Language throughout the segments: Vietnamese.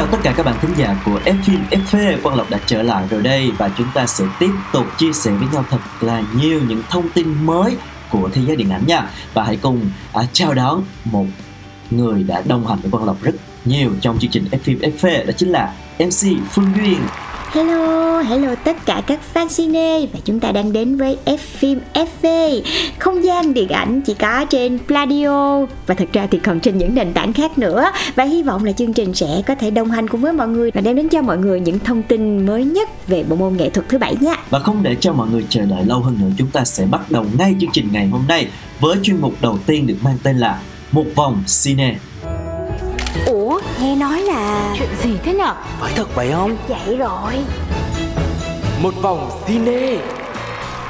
chào tất cả các bạn thính giả của F FV Quang Lộc đã trở lại rồi đây và chúng ta sẽ tiếp tục chia sẻ với nhau thật là nhiều những thông tin mới của thế giới điện ảnh nha. Và hãy cùng à, chào đón một người đã đồng hành với Quang Lộc rất nhiều trong chương trình F FV đó chính là MC Phương Duyên. Hello, hello tất cả các fan cine và chúng ta đang đến với F phim FV Không gian điện ảnh chỉ có trên Pladio và thực ra thì còn trên những nền tảng khác nữa. Và hy vọng là chương trình sẽ có thể đồng hành cùng với mọi người và đem đến cho mọi người những thông tin mới nhất về bộ môn nghệ thuật thứ bảy nha. Và không để cho mọi người chờ đợi lâu hơn nữa chúng ta sẽ bắt đầu ngay chương trình ngày hôm nay với chuyên mục đầu tiên được mang tên là một vòng cine. Ủa, nghe nói là Chuyện gì thế nhở? Phải thật vậy không? vậy rồi Một vòng cine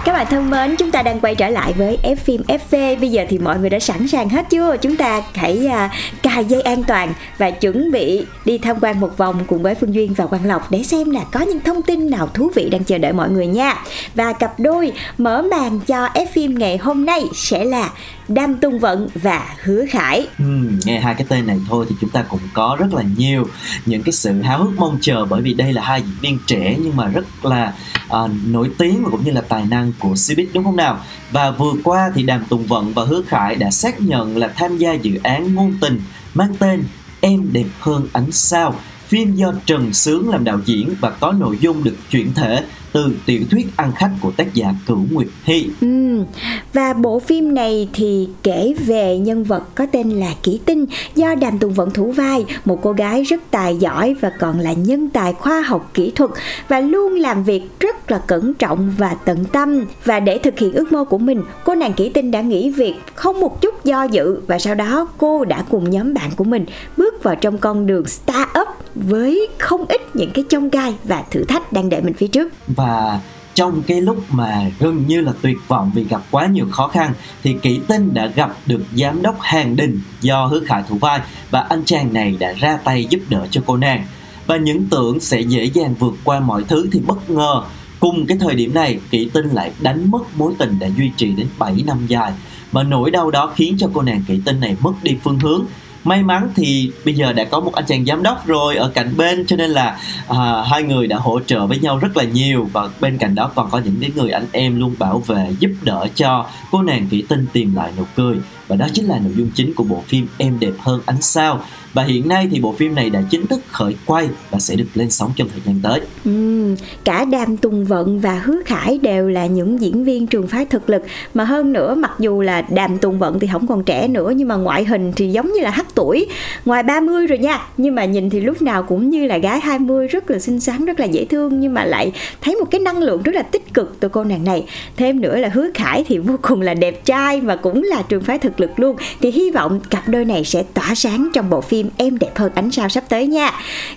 Các bạn thân mến, chúng ta đang quay trở lại với F phim FV. Bây giờ thì mọi người đã sẵn sàng hết chưa? Chúng ta hãy à, cài dây an toàn và chuẩn bị đi tham quan một vòng cùng với Phương Duyên và Quang Lộc để xem là có những thông tin nào thú vị đang chờ đợi mọi người nha. Và cặp đôi mở màn cho F phim ngày hôm nay sẽ là Đam Tung Vận và Hứa Khải. Ừ, nghe hai cái tên này thôi thì chúng ta cũng có rất là nhiều những cái sự háo hức mong chờ bởi vì đây là hai diễn viên trẻ nhưng mà rất là uh, nổi tiếng và cũng như là tài năng của Cbiz đúng không nào? Và vừa qua thì Đàm Tùng Vận và Hứa Khải đã xác nhận là tham gia dự án ngôn tình mang tên Em đẹp hơn ánh sao phim do Trần Sướng làm đạo diễn và có nội dung được chuyển thể từ tiểu thuyết ăn khách của tác giả Cửu Nguyệt Thi. Ừ. Và bộ phim này thì kể về nhân vật có tên là Kỷ Tinh do Đàm Tùng Vận thủ vai, một cô gái rất tài giỏi và còn là nhân tài khoa học kỹ thuật và luôn làm việc rất là cẩn trọng và tận tâm. Và để thực hiện ước mơ của mình, cô nàng Kỷ Tinh đã nghỉ việc không một chút do dự và sau đó cô đã cùng nhóm bạn của mình bước vào trong con đường start-up với không ít những cái chông gai và thử thách đang đợi mình phía trước. và và trong cái lúc mà gần như là tuyệt vọng vì gặp quá nhiều khó khăn, thì Kỷ Tinh đã gặp được giám đốc Hàng Đình do Hứa Khải thủ vai và anh chàng này đã ra tay giúp đỡ cho cô nàng. Và những tưởng sẽ dễ dàng vượt qua mọi thứ thì bất ngờ, cùng cái thời điểm này Kỷ Tinh lại đánh mất mối tình đã duy trì đến 7 năm dài. Và nỗi đau đó khiến cho cô nàng Kỷ Tinh này mất đi phương hướng may mắn thì bây giờ đã có một anh chàng giám đốc rồi ở cạnh bên cho nên là à, hai người đã hỗ trợ với nhau rất là nhiều. Và bên cạnh đó còn có những cái người anh em luôn bảo vệ giúp đỡ cho cô nàng thủy tinh tìm lại nụ cười. Và đó chính là nội dung chính của bộ phim Em đẹp hơn ánh sao và hiện nay thì bộ phim này đã chính thức khởi quay và sẽ được lên sóng trong thời gian tới. Ừ, cả Đàm Tùng Vận và Hứa Khải đều là những diễn viên trường phái thực lực. Mà hơn nữa mặc dù là Đàm Tùng Vận thì không còn trẻ nữa nhưng mà ngoại hình thì giống như là hắc tuổi. Ngoài 30 rồi nha nhưng mà nhìn thì lúc nào cũng như là gái 20 rất là xinh xắn rất là dễ thương nhưng mà lại thấy một cái năng lượng rất là tích cực từ cô nàng này. Thêm nữa là Hứa Khải thì vô cùng là đẹp trai và cũng là trường phái thực lực luôn. Thì hy vọng cặp đôi này sẽ tỏa sáng trong bộ phim. Em đẹp hơn ánh sao sắp tới nha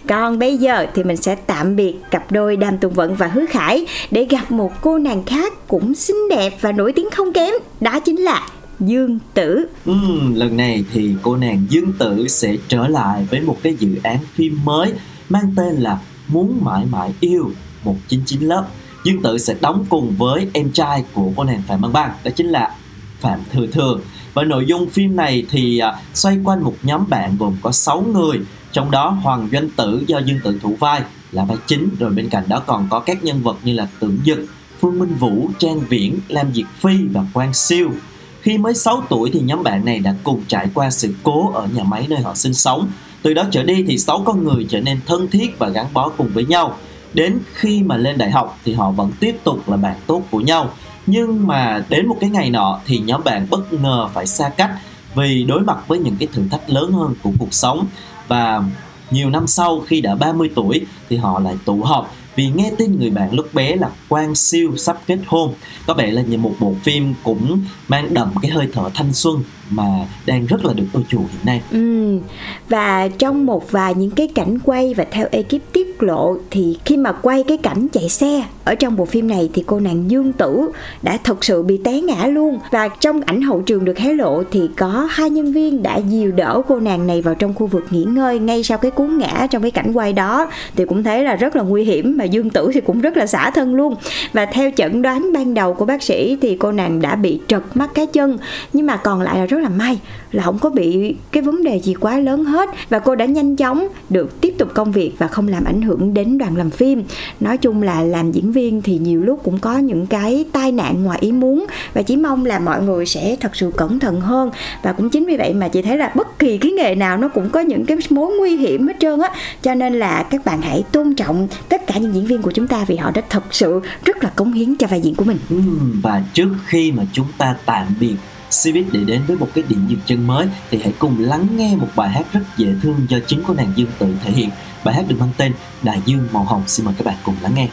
còn bây giờ thì mình sẽ tạm biệt cặp đôi Đàm Tùng Vận và Hứa Khải để gặp một cô nàng khác cũng xinh đẹp và nổi tiếng không kém đó chính là Dương Tử Ừ, lần này thì cô nàng Dương Tử sẽ trở lại với một cái dự án phim mới mang tên là Muốn mãi mãi yêu 199 lớp. Dương Tử sẽ đóng cùng với em trai của cô nàng Phạm Băng Băng, đó chính là Phạm Thừa Thừa. Và nội dung phim này thì à, xoay quanh một nhóm bạn gồm có 6 người, trong đó Hoàng Doanh Tử do Dương Tử thủ vai là vai chính, rồi bên cạnh đó còn có các nhân vật như là Tưởng Dực, Phương Minh Vũ, Trang Viễn, Lam Diệt Phi và Quang Siêu. Khi mới 6 tuổi thì nhóm bạn này đã cùng trải qua sự cố ở nhà máy nơi họ sinh sống. Từ đó trở đi thì 6 con người trở nên thân thiết và gắn bó cùng với nhau. Đến khi mà lên đại học thì họ vẫn tiếp tục là bạn tốt của nhau. Nhưng mà đến một cái ngày nọ thì nhóm bạn bất ngờ phải xa cách vì đối mặt với những cái thử thách lớn hơn của cuộc sống và nhiều năm sau khi đã 30 tuổi thì họ lại tụ họp vì nghe tin người bạn lúc bé là Quang Siêu sắp kết hôn có vẻ là như một bộ phim cũng mang đậm cái hơi thở thanh xuân mà đang rất là được ưa chuộng hiện nay Ừ. Và trong một vài những cái cảnh quay và theo ekip tiết lộ thì khi mà quay cái cảnh chạy xe ở trong bộ phim này thì cô nàng Dương Tử đã thật sự bị té ngã luôn. Và trong ảnh hậu trường được hé lộ thì có hai nhân viên đã dìu đỡ cô nàng này vào trong khu vực nghỉ ngơi ngay sau cái cú ngã trong cái cảnh quay đó. Thì cũng thấy là rất là nguy hiểm, mà Dương Tử thì cũng rất là xả thân luôn. Và theo chẩn đoán ban đầu của bác sĩ thì cô nàng đã bị trật mắt cái chân. Nhưng mà còn lại là rất là may là không có bị cái vấn đề gì quá lớn hết. Và cô đã nhanh chóng được tiếp tục công việc và không làm ảnh hưởng đến đoàn làm phim. Nói chung là làm diễn viên thì nhiều lúc cũng có những cái tai nạn ngoài ý muốn. Và chỉ mong là mọi người sẽ thật sự cẩn thận hơn. Và cũng chính vì vậy mà chị thấy là bất kỳ cái nghề nào nó cũng có những cái mối nguy hiểm hết trơn á. Cho nên là các bạn hãy tôn trọng tất cả những diễn viên của chúng ta vì họ đã thật sự rất là cống hiến cho vai diễn của mình. Và trước khi mà chúng ta tạm biệt Civic để đến với một cái điểm dừng chân mới, thì hãy cùng lắng nghe một bài hát rất dễ thương do chính cô nàng Dương tự thể hiện. Bài hát được mang tên Đại Dương Màu Hồng. Xin mời các bạn cùng lắng nghe.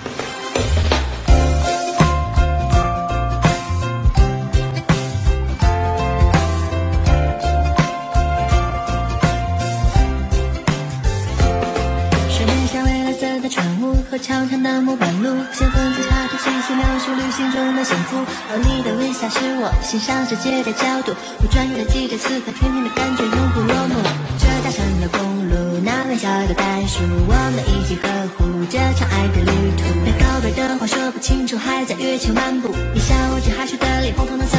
我欣赏世界的角度，我专业的记着此刻甜甜的感觉永不落幕。这大山的公路，那微笑的袋鼠，我们一起呵护这场爱的旅途。那告别的话说不清楚，还在月球漫步。你笑我这害羞的脸红彤的小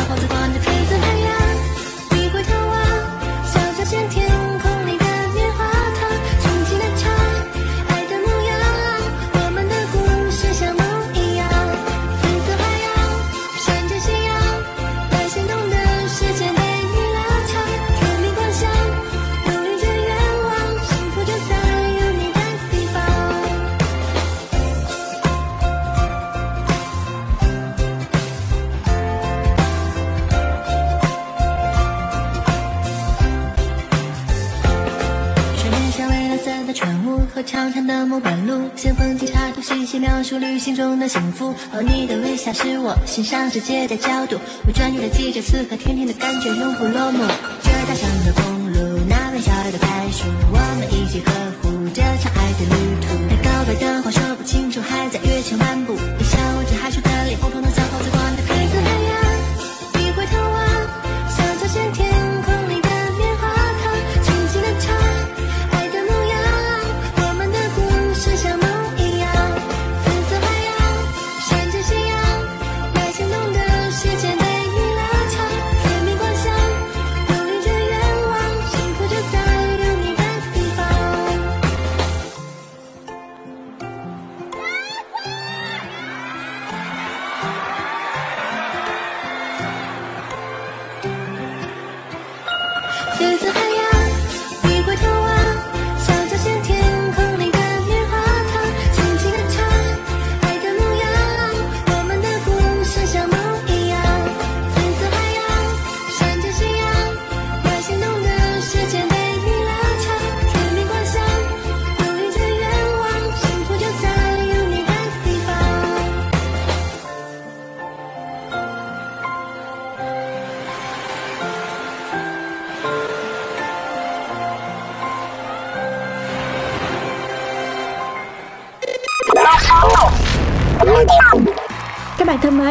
旅行中的幸福。和你的微笑是我欣赏世界的角度，我专业的记着此刻甜甜的感觉永不落幕。这大山的公路，那微笑的袋鼠，我们一起呵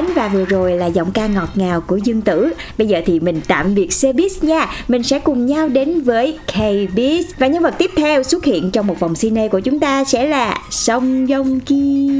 mến và vừa rồi là giọng ca ngọt ngào của Dương Tử. Bây giờ thì mình tạm biệt Cbiz nha. Mình sẽ cùng nhau đến với K-Biz Và nhân vật tiếp theo xuất hiện trong một vòng cine của chúng ta sẽ là Song Yong Ki.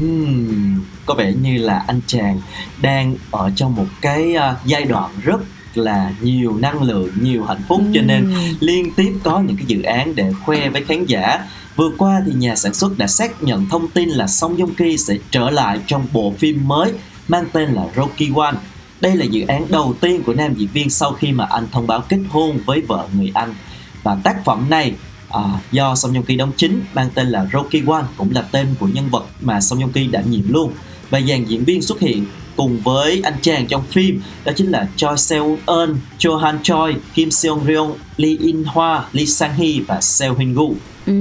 Hmm, có vẻ như là anh chàng đang ở trong một cái à, giai đoạn rất là nhiều năng lượng, nhiều hạnh phúc. Cho nên liên tiếp có những cái dự án để khoe với khán giả. Vừa qua thì nhà sản xuất đã xác nhận thông tin là Song Joong Ki sẽ trở lại trong bộ phim mới mang tên là Rocky One. Đây là dự án đầu tiên của nam diễn viên sau khi mà anh thông báo kết hôn với vợ người Anh. Và tác phẩm này à, do Song Joong Ki đóng chính mang tên là Rocky One cũng là tên của nhân vật mà Song Joong Ki đảm nhiệm luôn và dàn diễn viên xuất hiện cùng với anh chàng trong phim đó chính là Choi Seo Eun, cho Han Choi, Kim Seong Ryung, Lee In Hoa, Lee Sang Hee và Seo Hyun gu Ừ.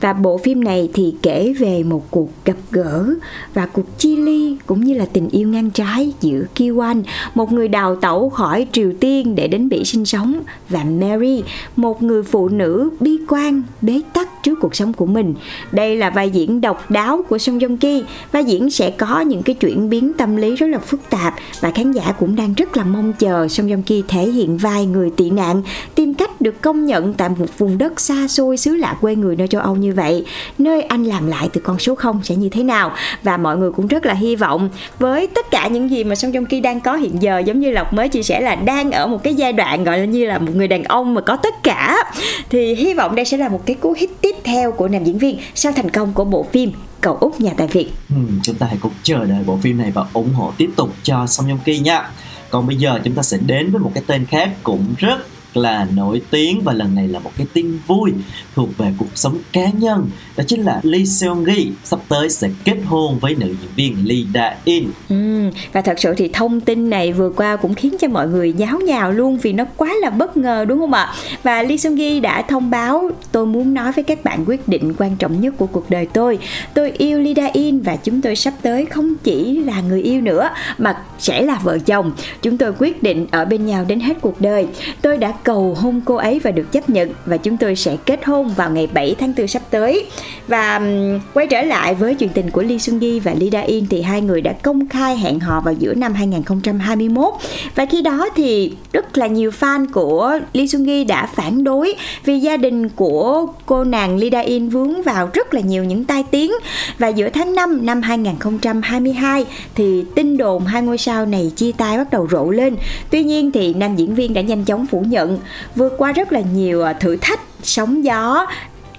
Và bộ phim này thì kể về một cuộc gặp gỡ và cuộc chia ly cũng như là tình yêu ngang trái giữa Kiwan, một người đào tẩu khỏi Triều Tiên để đến Bỉ sinh sống và Mary, một người phụ nữ bi quan, bế tắc trước cuộc sống của mình. Đây là vai diễn độc đáo của Song Joong Ki. Vai diễn sẽ có những cái chuyển biến tâm lý rất là phức tạp và khán giả cũng đang rất là mong chờ Song Joong Ki thể hiện vai người tị nạn, tìm cách được công nhận tại một vùng đất xa xôi xứ lạ quê người nơi châu Âu như vậy nơi anh làm lại từ con số 0 sẽ như thế nào và mọi người cũng rất là hy vọng với tất cả những gì mà Song Joong Ki đang có hiện giờ giống như Lộc mới chia sẻ là đang ở một cái giai đoạn gọi là như là một người đàn ông mà có tất cả thì hy vọng đây sẽ là một cái cú hit tiếp theo của nam diễn viên sau thành công của bộ phim Cậu Út nhà tài Việt. Ừ, chúng ta hãy cùng chờ đợi bộ phim này và ủng hộ tiếp tục cho Song Joong Ki nha. Còn bây giờ chúng ta sẽ đến với một cái tên khác cũng rất là nổi tiếng và lần này là một cái tin vui thuộc về cuộc sống cá nhân đó chính là Lee Seung Gi sắp tới sẽ kết hôn với nữ diễn viên Lee Da In. Ừ, và thật sự thì thông tin này vừa qua cũng khiến cho mọi người nháo nhào luôn vì nó quá là bất ngờ đúng không ạ? Và Lee Seung Gi đã thông báo tôi muốn nói với các bạn quyết định quan trọng nhất của cuộc đời tôi. Tôi yêu Lee Da In và chúng tôi sắp tới không chỉ là người yêu nữa mà sẽ là vợ chồng. Chúng tôi quyết định ở bên nhau đến hết cuộc đời. Tôi đã cầu hôn cô ấy và được chấp nhận và chúng tôi sẽ kết hôn vào ngày 7 tháng 4 sắp tới. Và um, quay trở lại với chuyện tình của Lee Sung Gi và Lee Da In thì hai người đã công khai hẹn hò vào giữa năm 2021. Và khi đó thì rất là nhiều fan của Lee Sung Gi đã phản đối vì gia đình của cô nàng Lee Da In vướng vào rất là nhiều những tai tiếng. Và giữa tháng 5 năm 2022 thì tin đồn hai ngôi sao này chia tay bắt đầu rộ lên. Tuy nhiên thì nam diễn viên đã nhanh chóng phủ nhận vượt qua rất là nhiều à, thử thách sóng gió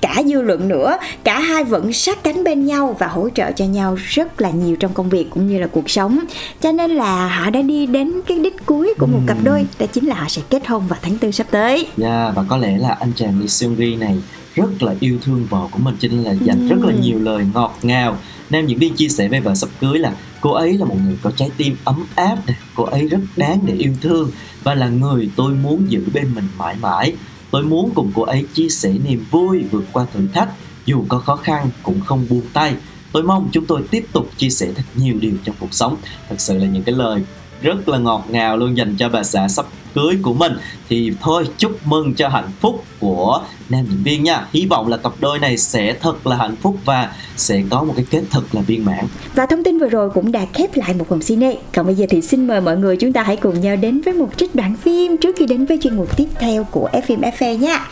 cả dư luận nữa. Cả hai vẫn sát cánh bên nhau và hỗ trợ cho nhau rất là nhiều trong công việc cũng như là cuộc sống. Cho nên là họ đã đi đến cái đích cuối của một cặp đôi đó chính là họ sẽ kết hôn vào tháng tư sắp tới. Yeah, Dạ, và có lẽ là anh chàng Lee Seung Gi này rất là yêu thương vợ của mình cho nên là dành rất là nhiều lời ngọt ngào. Nam diễn viên chia sẻ về vợ sắp cưới là cô ấy là một người có trái tim ấm áp này cô ấy rất đáng để yêu thương và là người tôi muốn giữ bên mình mãi mãi. Tôi muốn cùng cô ấy chia sẻ niềm vui, vượt qua thử thách, dù có khó khăn cũng không buông tay. Tôi mong chúng tôi tiếp tục chia sẻ thật nhiều điều trong cuộc sống. Thật sự là những cái lời rất là ngọt ngào luôn dành cho bà xã sắp cưới của mình thì thôi chúc mừng cho hạnh phúc của nam diễn viên nha hy vọng là cặp đôi này sẽ thật là hạnh phúc và sẽ có một cái kết thật là viên mãn Và thông tin vừa rồi cũng đã khép lại một vòng cine. Còn bây giờ thì xin mời mọi người chúng ta hãy cùng nhau đến với một trích đoạn phim trước khi đến với chuyên mục tiếp theo của FM FE nha.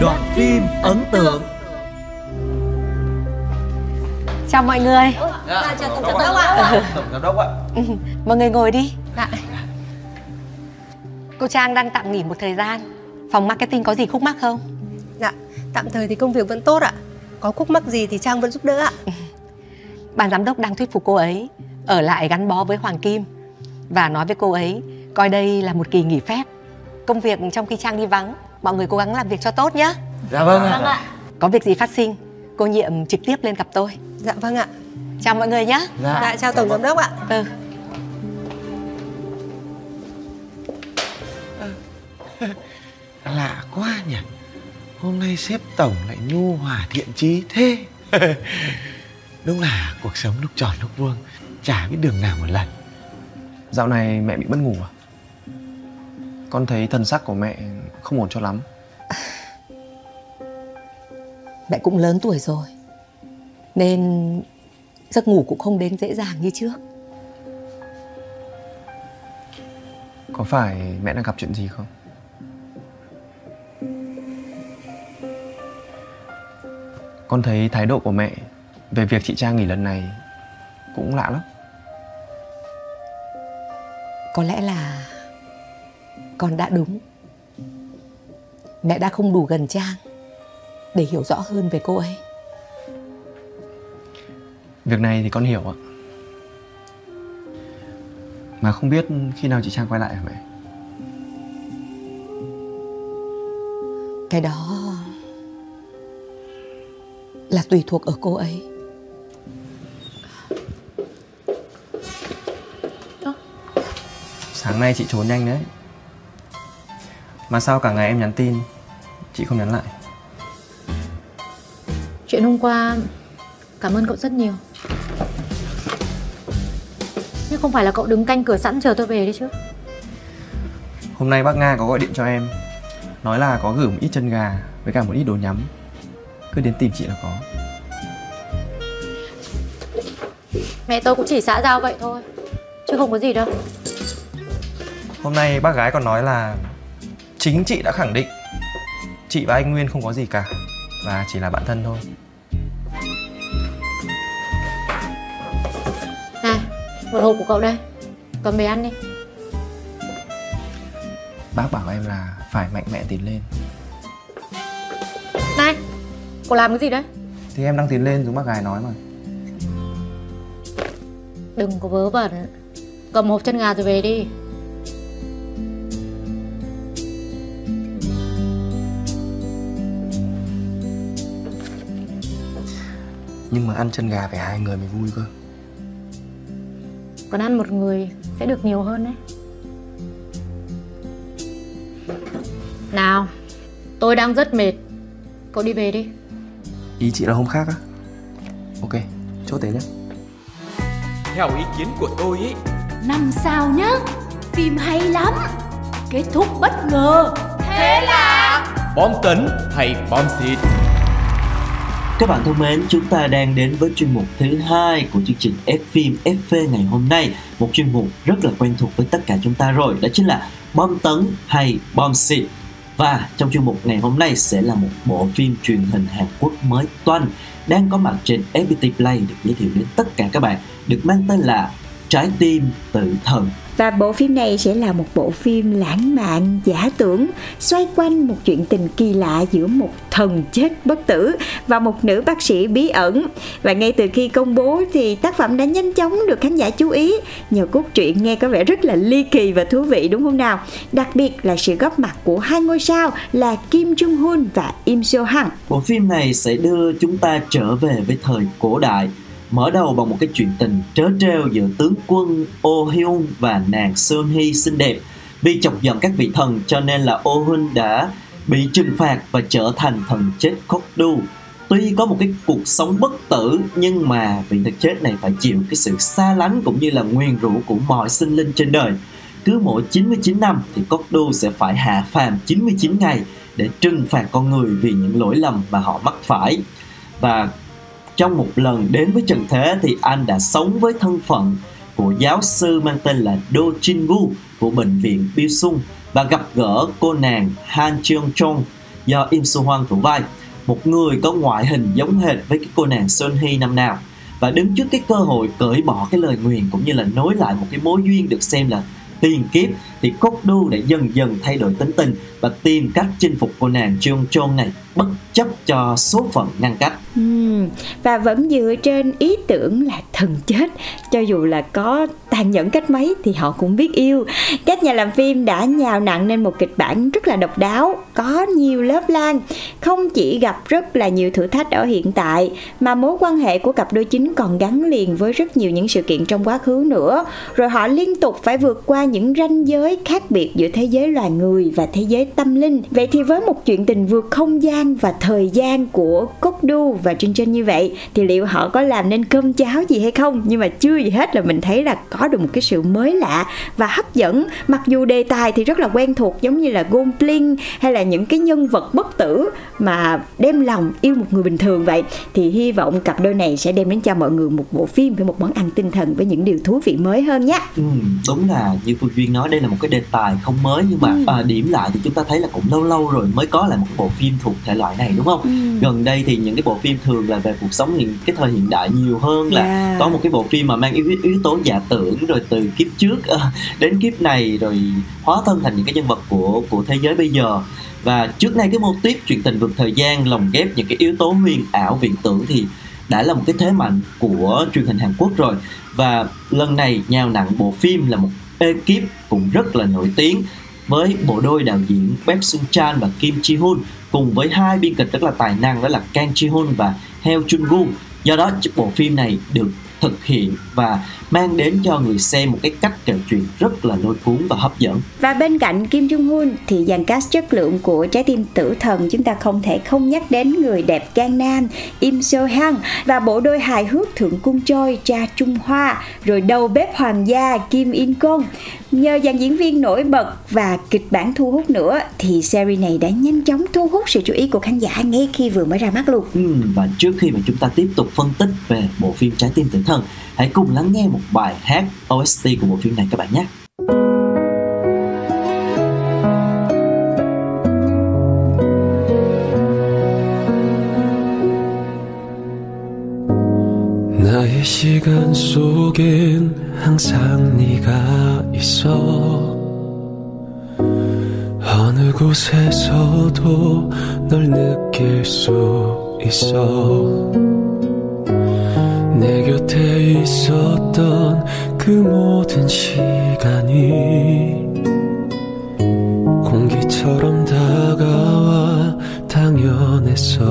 Đoạn phim ấn tượng Chào mọi người Dạ, chào tổng giám đốc ạ. Tổng giám đốc ạ. Mọi người ngồi đi Dạ. Cô Trang đang tạm nghỉ một thời gian Phòng marketing có gì khúc mắc không? Dạ, tạm thời thì công việc vẫn tốt ạ. Có khúc mắc gì thì Trang vẫn giúp đỡ ạ. Ban giám đốc đang thuyết phục cô ấy Ở lại gắn bó với Hoàng Kim Và nói với cô ấy Coi đây là một kỳ nghỉ phép Công việc trong khi Trang đi vắng Mọi người cố gắng làm việc cho tốt nhé Dạ vâng ạ. Có việc gì phát sinh Cô nhiệm trực tiếp lên gặp tôi Dạ vâng ạ. Chào mọi người nhé Dạ, chào tổng giám đốc ạ. Ừ. Lạ quá nhỉ Hôm nay sếp tổng lại nhu hòa thiện chí thế Đúng là cuộc sống lúc tròn lúc vuông Chả biết đường nào một lần Dạo này mẹ bị mất ngủ à? Con thấy thần sắc của mẹ không ổn cho lắm Mẹ cũng lớn tuổi rồi Nên giấc ngủ cũng không đến dễ dàng như trước Có phải mẹ đang gặp chuyện gì không? Con thấy thái độ của mẹ về việc chị Trang nghỉ lần này cũng lạ lắm Có lẽ là con đã đúng. Mẹ đã không đủ gần Trang để hiểu rõ hơn về cô ấy. Việc này thì con hiểu ạ. Mà không biết khi nào chị Trang quay lại hả mẹ? cái đó là tùy thuộc ở cô ấy. Sáng nay chị trốn nhanh đấy. Mà sao cả ngày em nhắn tin Chị không nhắn lại? Chuyện hôm qua Cảm ơn cậu rất nhiều Nhưng không phải là cậu đứng canh cửa sẵn chờ tôi về đấy chứ? Hôm nay bác Nga có gọi điện cho em. Nói là có gửi một ít chân gà Với cả một ít đồ nhắm. Cứ đến tìm chị là có. Mẹ tôi cũng chỉ xã giao vậy thôi Chứ không có gì đâu. Hôm nay bác gái còn nói là Chính chị đã khẳng định Chị và anh Nguyên không có gì cả Và chỉ là bạn thân thôi Một hộp của cậu đây. Cầm về ăn đi. Bác bảo em là phải mạnh mẽ tiến lên. Này Cậu làm cái gì đấy? Thì em đang tiến lên giống bác gái nói mà. Đừng có vớ vẩn. Cầm hộp chân gà rồi về đi. Nhưng mà ăn chân gà phải hai người mới vui cơ Còn ăn một người sẽ được nhiều hơn đấy. Nào Tôi đang rất mệt. Cậu đi về đi. Ý chị là hôm khác á. Ok, chốt thế nhé Theo ý kiến của tôi ý Năm sao nhá Phim hay lắm. Kết thúc bất ngờ. Thế là Bom tấn hay bom xịt các bạn thân mến, chúng ta đang đến với chuyên mục thứ hai của chương trình F phim FV ngày hôm nay. Một chuyên mục rất là quen thuộc với tất cả chúng ta rồi, đó chính là bom tấn hay bom xịt. Và trong chuyên mục ngày hôm nay sẽ là một bộ phim truyền hình Hàn Quốc mới toanh đang có mặt trên FPT Play được giới thiệu đến tất cả các bạn, được mang tên là Trái tim tự thần. Và bộ phim này sẽ là một bộ phim lãng mạn, giả tưởng, xoay quanh một chuyện tình kỳ lạ giữa một thần chết bất tử và một nữ bác sĩ bí ẩn. Và ngay từ khi công bố thì tác phẩm đã nhanh chóng được khán giả chú ý nhờ cốt truyện nghe có vẻ rất là ly kỳ và thú vị đúng không nào? Đặc biệt là sự góp mặt của hai ngôi sao là Kim Jung Hun và Im Seo Hằng. Bộ phim này sẽ đưa chúng ta trở về với thời cổ đại mở đầu bằng một cái chuyện tình trớ trêu giữa tướng quân Oh Hyun và nàng Seon Hee xinh đẹp. Vì chọc giận các vị thần cho nên là Oh Hyun đã bị trừng phạt và trở thành thần chết Kokdu. Tuy có một cái cuộc sống bất tử, nhưng mà vị thần chết này phải chịu cái sự xa lánh cũng như là nguyền rủa của mọi sinh linh trên đời. Cứ mỗi 99 năm thì Kokdu sẽ phải hạ phàm 99 ngày để trừng phạt con người vì những lỗi lầm mà họ mắc phải. Và trong một lần đến với trần thế thì anh đã sống với thân phận của giáo sư mang tên là Do Jin Woo của bệnh viện Biêu Sung và gặp gỡ cô nàng Han Cheong Chong do Im Soo Hwan thủ vai, một người có ngoại hình giống hệt với cái cô nàng Son Hee năm nào. Và đứng trước cái cơ hội cởi bỏ cái lời nguyền cũng như là nối lại một cái mối duyên được xem là tiền kiếp thì Cốt Đu đã dần dần thay đổi tính tình và tìm cách chinh phục cô nàng trương Chong này bất chấp cho số phận ngăn cách. Ừ, và vẫn dựa trên ý tưởng là thần chết. Cho dù là có tàn nhẫn cách mấy thì họ cũng biết yêu. Các nhà làm phim đã nhào nặng nên một kịch bản rất là độc đáo có nhiều lớp lan. Không chỉ gặp rất là nhiều thử thách ở hiện tại mà mối quan hệ của cặp đôi chính còn gắn liền với rất nhiều những sự kiện trong quá khứ nữa. Rồi họ liên tục phải vượt qua những những ranh giới khác biệt giữa thế giới loài người và thế giới tâm linh. Vậy thì với một chuyện tình vượt không gian và thời gian của cốc Đu và Trinh Trinh như vậy thì liệu họ có làm nên cơm cháo gì hay không? Nhưng mà chưa gì hết là mình thấy là có được một cái sự mới lạ và hấp dẫn. Mặc dù đề tài thì rất là quen thuộc giống như là Goldblink hay là những cái nhân vật bất tử mà đem lòng yêu một người bình thường vậy thì hy vọng cặp đôi này sẽ đem đến cho mọi người một bộ phim với một món ăn tinh thần với những điều thú vị mới hơn nhé Ừ, đúng là như Phương Duyên nói đây là một cái đề tài không mới nhưng mà Ừ. à, điểm lại thì chúng ta thấy là cũng lâu lâu rồi mới có lại một bộ phim thuộc thể loại này đúng không? Ừ. Gần đây thì những cái bộ phim thường là về cuộc sống hiện cái thời hiện đại nhiều hơn là Yeah. có một cái bộ phim mà mang yếu yếu tố giả tưởng rồi từ kiếp trước ờ, đến kiếp này rồi hóa thân thành những cái nhân vật của của thế giới bây giờ và trước nay cái mô típ chuyện tình vượt thời gian lồng ghép những cái yếu tố huyền ảo viễn tưởng thì đã là một cái thế mạnh của truyền hình Hàn Quốc rồi và lần này nhào nặng bộ phim là một ekip cũng rất là nổi tiếng với bộ đôi đạo diễn Park Sung Chan và Kim Ji Hoon cùng với hai biên kịch rất là tài năng đó là Kang Ji Hoon và Heo Jun Gu do đó, bộ phim này được thực hiện và mang đến cho người xem một cái cách kể chuyện rất là lôi cuốn và hấp dẫn. Và bên cạnh Kim Jong Hoon thì dàn cast chất lượng của Trái tim tử thần chúng ta không thể không nhắc đến người đẹp Gang Nam Im So Hyun và bộ đôi hài hước Thượng Cung Choi cha Trung Hoa rồi đầu bếp hoàng gia Kim In Kong. Nhờ dàn diễn viên nổi bật và kịch bản thu hút nữa thì series này đã nhanh chóng thu hút sự chú ý của khán giả ngay khi vừa mới ra mắt luôn. Ừ, và trước khi mà chúng ta tiếp tục phân tích về bộ phim Trái tim tử thần, hãy cùng lắng nghe một bài hát OST của bộ phim này các bạn nhé. 나의 시간 속엔 항상 네가 있어 어느 곳에서도 널 느낄 수 있어 내 곁에 있었던 그 모든 시간이 공기처럼 다가와 당연했었나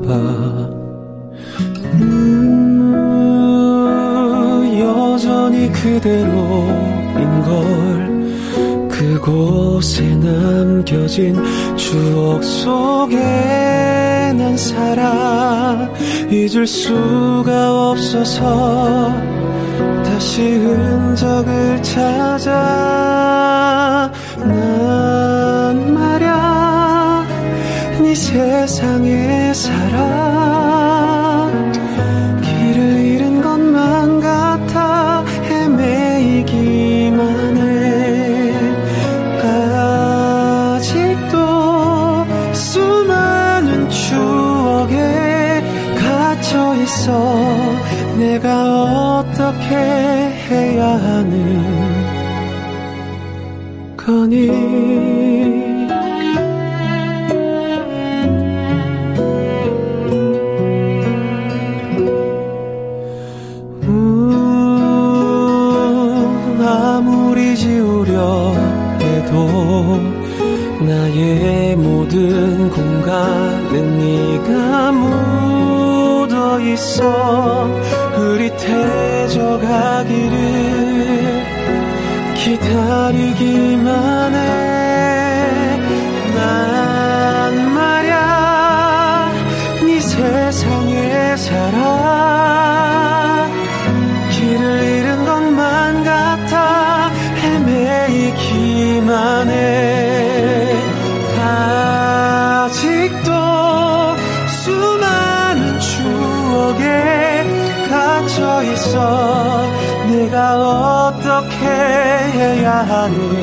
봐. 음, 여전히 그대로인 걸 그곳에 남겨진 추억 속에 난 살아. 잊을 수가 없어서 다시 흔적을 찾아. 난 말야 네 세상에 살아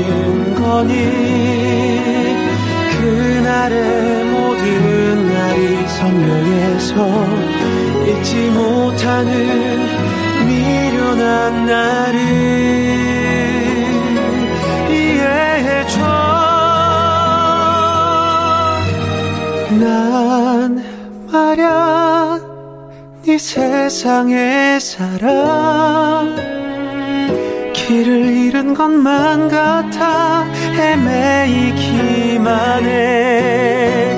하는 거니? 그날의 모든 날이 선명해서 잊지 못하는 미련한 나를 이해해줘. 난 말야 네 세상에 살아. 길을 잃은 것만 같아 헤매이기만 해.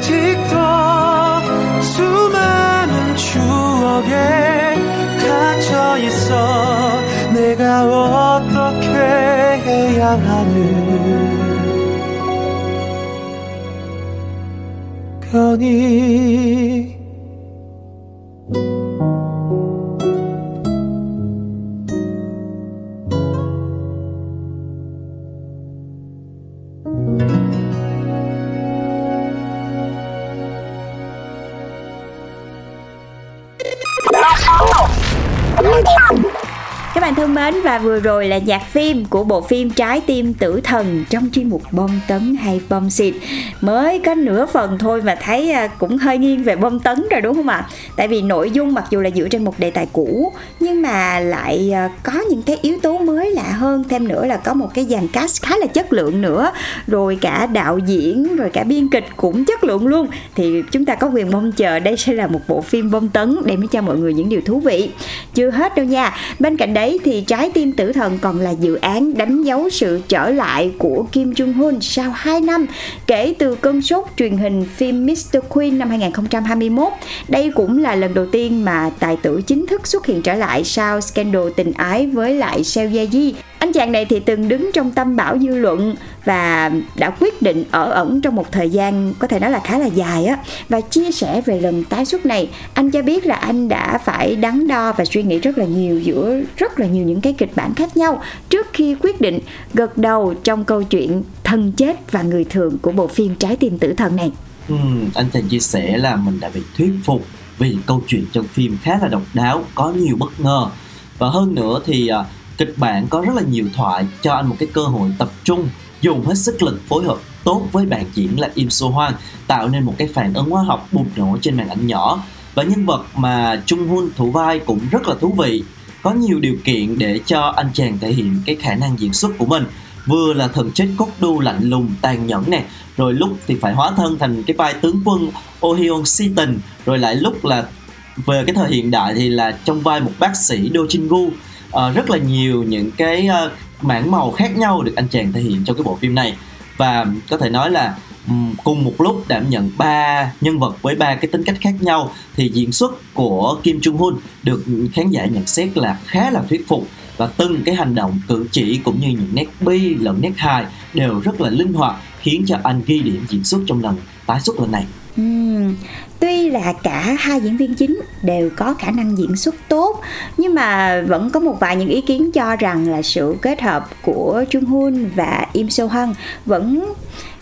아직도 수많은 추억에 갇혀 있어. 내가 어떻게 해야 하는 거니 mến và vừa rồi là nhạc phim của bộ phim Trái tim tử thần trong chuyên mục bom tấn hay bom xịt. Mới có nửa phần thôi mà thấy à, cũng hơi nghiêng về bom tấn rồi, đúng không ạ? Tại vì nội dung mặc dù là dựa trên một đề tài cũ, nhưng mà lại à, có những cái yếu tố mới lạ hơn. Thêm nữa là có một cái dàn cast khá là chất lượng nữa. Rồi cả đạo diễn, rồi cả biên kịch cũng chất lượng luôn. Thì chúng ta có quyền mong chờ đây sẽ là một bộ phim bom tấn để mới cho mọi người những điều thú vị. Chưa hết đâu nha. Bên cạnh đấy thì Trái tim tử thần còn là dự án đánh dấu sự trở lại của Kim Jong Un sau 2 năm kể từ cơn sốt truyền hình phim Mr. Queen năm 2021. Đây cũng là lần đầu tiên mà tài tử chính thức xuất hiện trở lại sau scandal tình ái với lại Seo Ye Ji. Anh chàng này thì từng đứng trong tâm bão dư luận và đã quyết định ở ẩn trong một thời gian có thể nói là khá là dài á và chia sẻ về lần tái xuất này. Anh cho biết là anh đã phải đắn đo và suy nghĩ rất là nhiều giữa rất là nhiều những cái kịch bản khác nhau trước khi quyết định gật đầu trong câu chuyện thân chết và người thường của bộ phim trái tim tử thần này. Ừ, anh thành chia sẻ là mình đã bị thuyết phục vì câu chuyện trong phim khá là độc đáo có nhiều bất ngờ. Và hơn nữa thì à, kịch bản có rất là nhiều thoại cho anh một cái cơ hội tập trung, dùng hết sức lực phối hợp tốt với bạn diễn là Im So Hwan tạo nên một cái phản ứng hóa học bùng nổ trên màn ảnh nhỏ. Và nhân vật mà Trung Hun thủ vai cũng rất là thú vị. Có nhiều điều kiện để cho anh chàng thể hiện cái khả năng diễn xuất của mình. Vừa là thần chết cốt đu lạnh lùng, tàn nhẫn nè, rồi lúc thì phải hóa thân thành cái vai tướng quân Oh Hyun si tình, rồi lại lúc là về cái thời hiện đại thì là trong vai một bác sĩ Do Jin Gu uh, rất là nhiều những cái uh, mảng màu khác nhau được anh chàng thể hiện trong cái bộ phim này và có thể nói là um, cùng một lúc đảm nhận ba nhân vật với ba cái tính cách khác nhau thì diễn xuất của Kim Trung Hoon được khán giả nhận xét là khá là thuyết phục và từng cái hành động cử chỉ cũng như những nét bi lẫn nét hài đều rất là linh hoạt khiến cho anh ghi điểm diễn xuất trong lần tái xuất lần này. Uhm, tuy là cả hai diễn viên chính đều có khả năng diễn xuất tốt nhưng mà vẫn có một vài những ý kiến cho rằng là sự kết hợp của Trung Hoon và Im So hân vẫn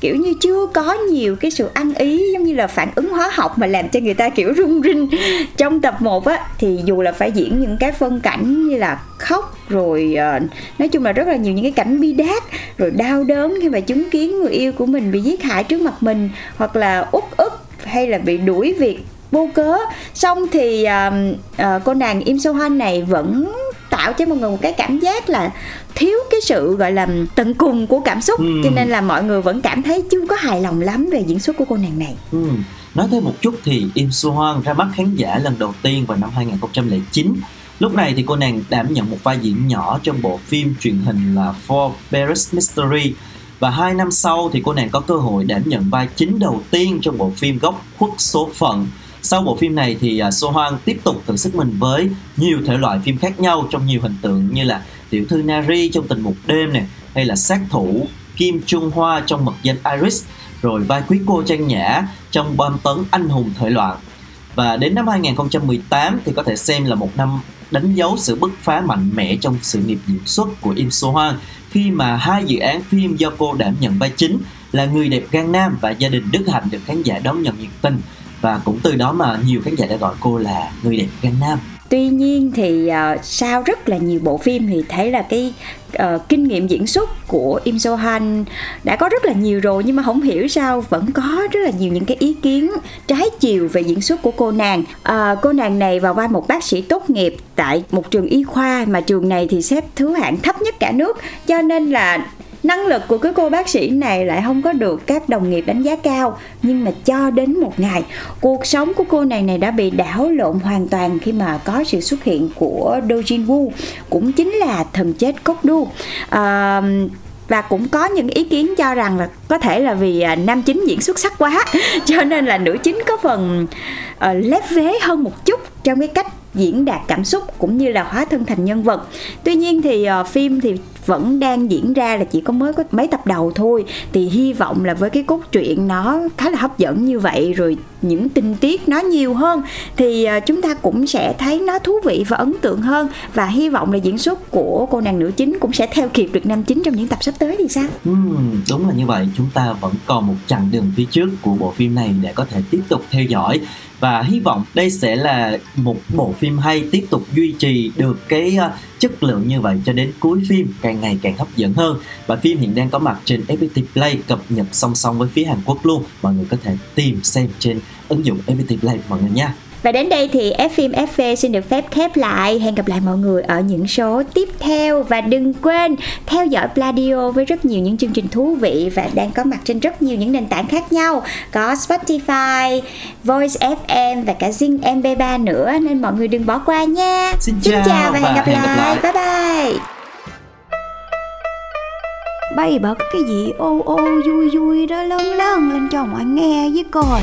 kiểu như chưa có nhiều cái sự ăn ý giống như là phản ứng hóa học mà làm cho người ta kiểu rung rinh trong tập 1 á. Thì dù là phải diễn những cái phân cảnh như là khóc rồi uh, nói chung là rất là nhiều những cái cảnh bi đát rồi đau đớn khi mà chứng kiến người yêu của mình bị giết hại trước mặt mình hoặc là út ức hay là bị đuổi việc vô cớ. Xong thì uh, uh, cô nàng Im So Han này vẫn tạo cho mọi người một cái cảm giác là thiếu cái sự gọi là tận cùng của cảm xúc. Ừ. cho nên là mọi người vẫn cảm thấy chưa có hài lòng lắm về diễn xuất của cô nàng này. Ừ. nói thêm một chút thì Im So Hwan ra mắt khán giả lần đầu tiên vào năm 2009 Lúc này thì cô nàng đảm nhận một vai diễn nhỏ trong bộ phim truyền hình là For Paris Mystery và hai năm sau thì cô nàng có cơ hội đảm nhận vai chính đầu tiên trong bộ phim gốc khuất số phận. Sau bộ phim này thì à, So Hoang tiếp tục thử sức mình với nhiều thể loại phim khác nhau trong nhiều hình tượng như là tiểu thư Nari trong tình mục đêm này hay là sát thủ Kim Trung Hoa trong mật danh Iris, rồi vai quý cô Trang Nhã trong bom tấn anh hùng thời loạn. Và đến năm 2018 thì có thể xem là một năm đánh dấu sự bứt phá mạnh mẽ trong sự nghiệp diễn xuất của Im So Hoang khi mà hai dự án phim do cô đảm nhận vai chính là Người đẹp Gan Nam và Gia đình Đức Hạnh được khán giả đón nhận nhiệt tình. Và cũng từ đó mà nhiều khán giả đã gọi cô là người đẹp Gan Nam tuy nhiên thì uh, sau rất là nhiều bộ phim thì thấy là cái uh, kinh nghiệm diễn xuất của Im So Han đã có rất là nhiều rồi nhưng mà không hiểu sao vẫn có rất là nhiều những cái ý kiến trái chiều về diễn xuất của cô nàng. Uh, cô nàng này vào vai một bác sĩ tốt nghiệp tại một trường y khoa mà trường này thì xếp thứ hạng thấp nhất cả nước cho nên là năng lực của cái cô bác sĩ này lại không có được các đồng nghiệp đánh giá cao. Nhưng mà cho đến một ngày cuộc sống của cô này này đã bị đảo lộn hoàn toàn khi mà có sự xuất hiện của Do Jin Woo cũng chính là thần chết cốc đu à, và cũng có những ý kiến cho rằng là có thể là vì à, nam chính diễn xuất sắc quá cho nên là nữ chính có phần uh, lép vế hơn một chút trong cái cách diễn đạt cảm xúc cũng như là hóa thân thành nhân vật. Tuy nhiên thì uh, phim thì vẫn đang diễn ra là chỉ có mới có mấy tập đầu thôi. Thì hy vọng là với cái cốt truyện nó khá là hấp dẫn như vậy rồi những tình tiết nó nhiều hơn thì ờ, chúng ta cũng sẽ thấy nó thú vị và ấn tượng hơn. Và hy vọng là diễn xuất của cô nàng nữ chính cũng sẽ theo kịp được nam chính trong những tập sắp tới thì sao? Ừ, đúng là như vậy. Chúng ta vẫn còn một chặng đường phía trước của bộ phim này để có thể tiếp tục theo dõi và hy vọng đây sẽ là một bộ phim hay tiếp tục duy trì được cái uh, chất lượng như vậy cho đến cuối phim càng ngày càng hấp dẫn hơn. Và phim hiện đang có mặt trên FPT Play cập nhật song song với phía Hàn Quốc luôn. Mọi người có thể tìm xem trên ứng dụng FPT Play mọi người nha. Và đến đây thì F FV xin được phép khép lại. Hẹn gặp lại mọi người ở những số tiếp theo và đừng quên theo dõi Pladio với rất nhiều những chương trình thú vị và đang có mặt trên rất nhiều những nền tảng khác nhau. Có Spotify, Voice FM và cả Zing MP3 nữa nên mọi người đừng bỏ qua nha. Xin chào, chào và, và hẹn gặp hẹn gặp lại. lại. Bye bye. Bây bật cái gì ô ô vui vui đó lớn lớn lên cho mọi nghe với coi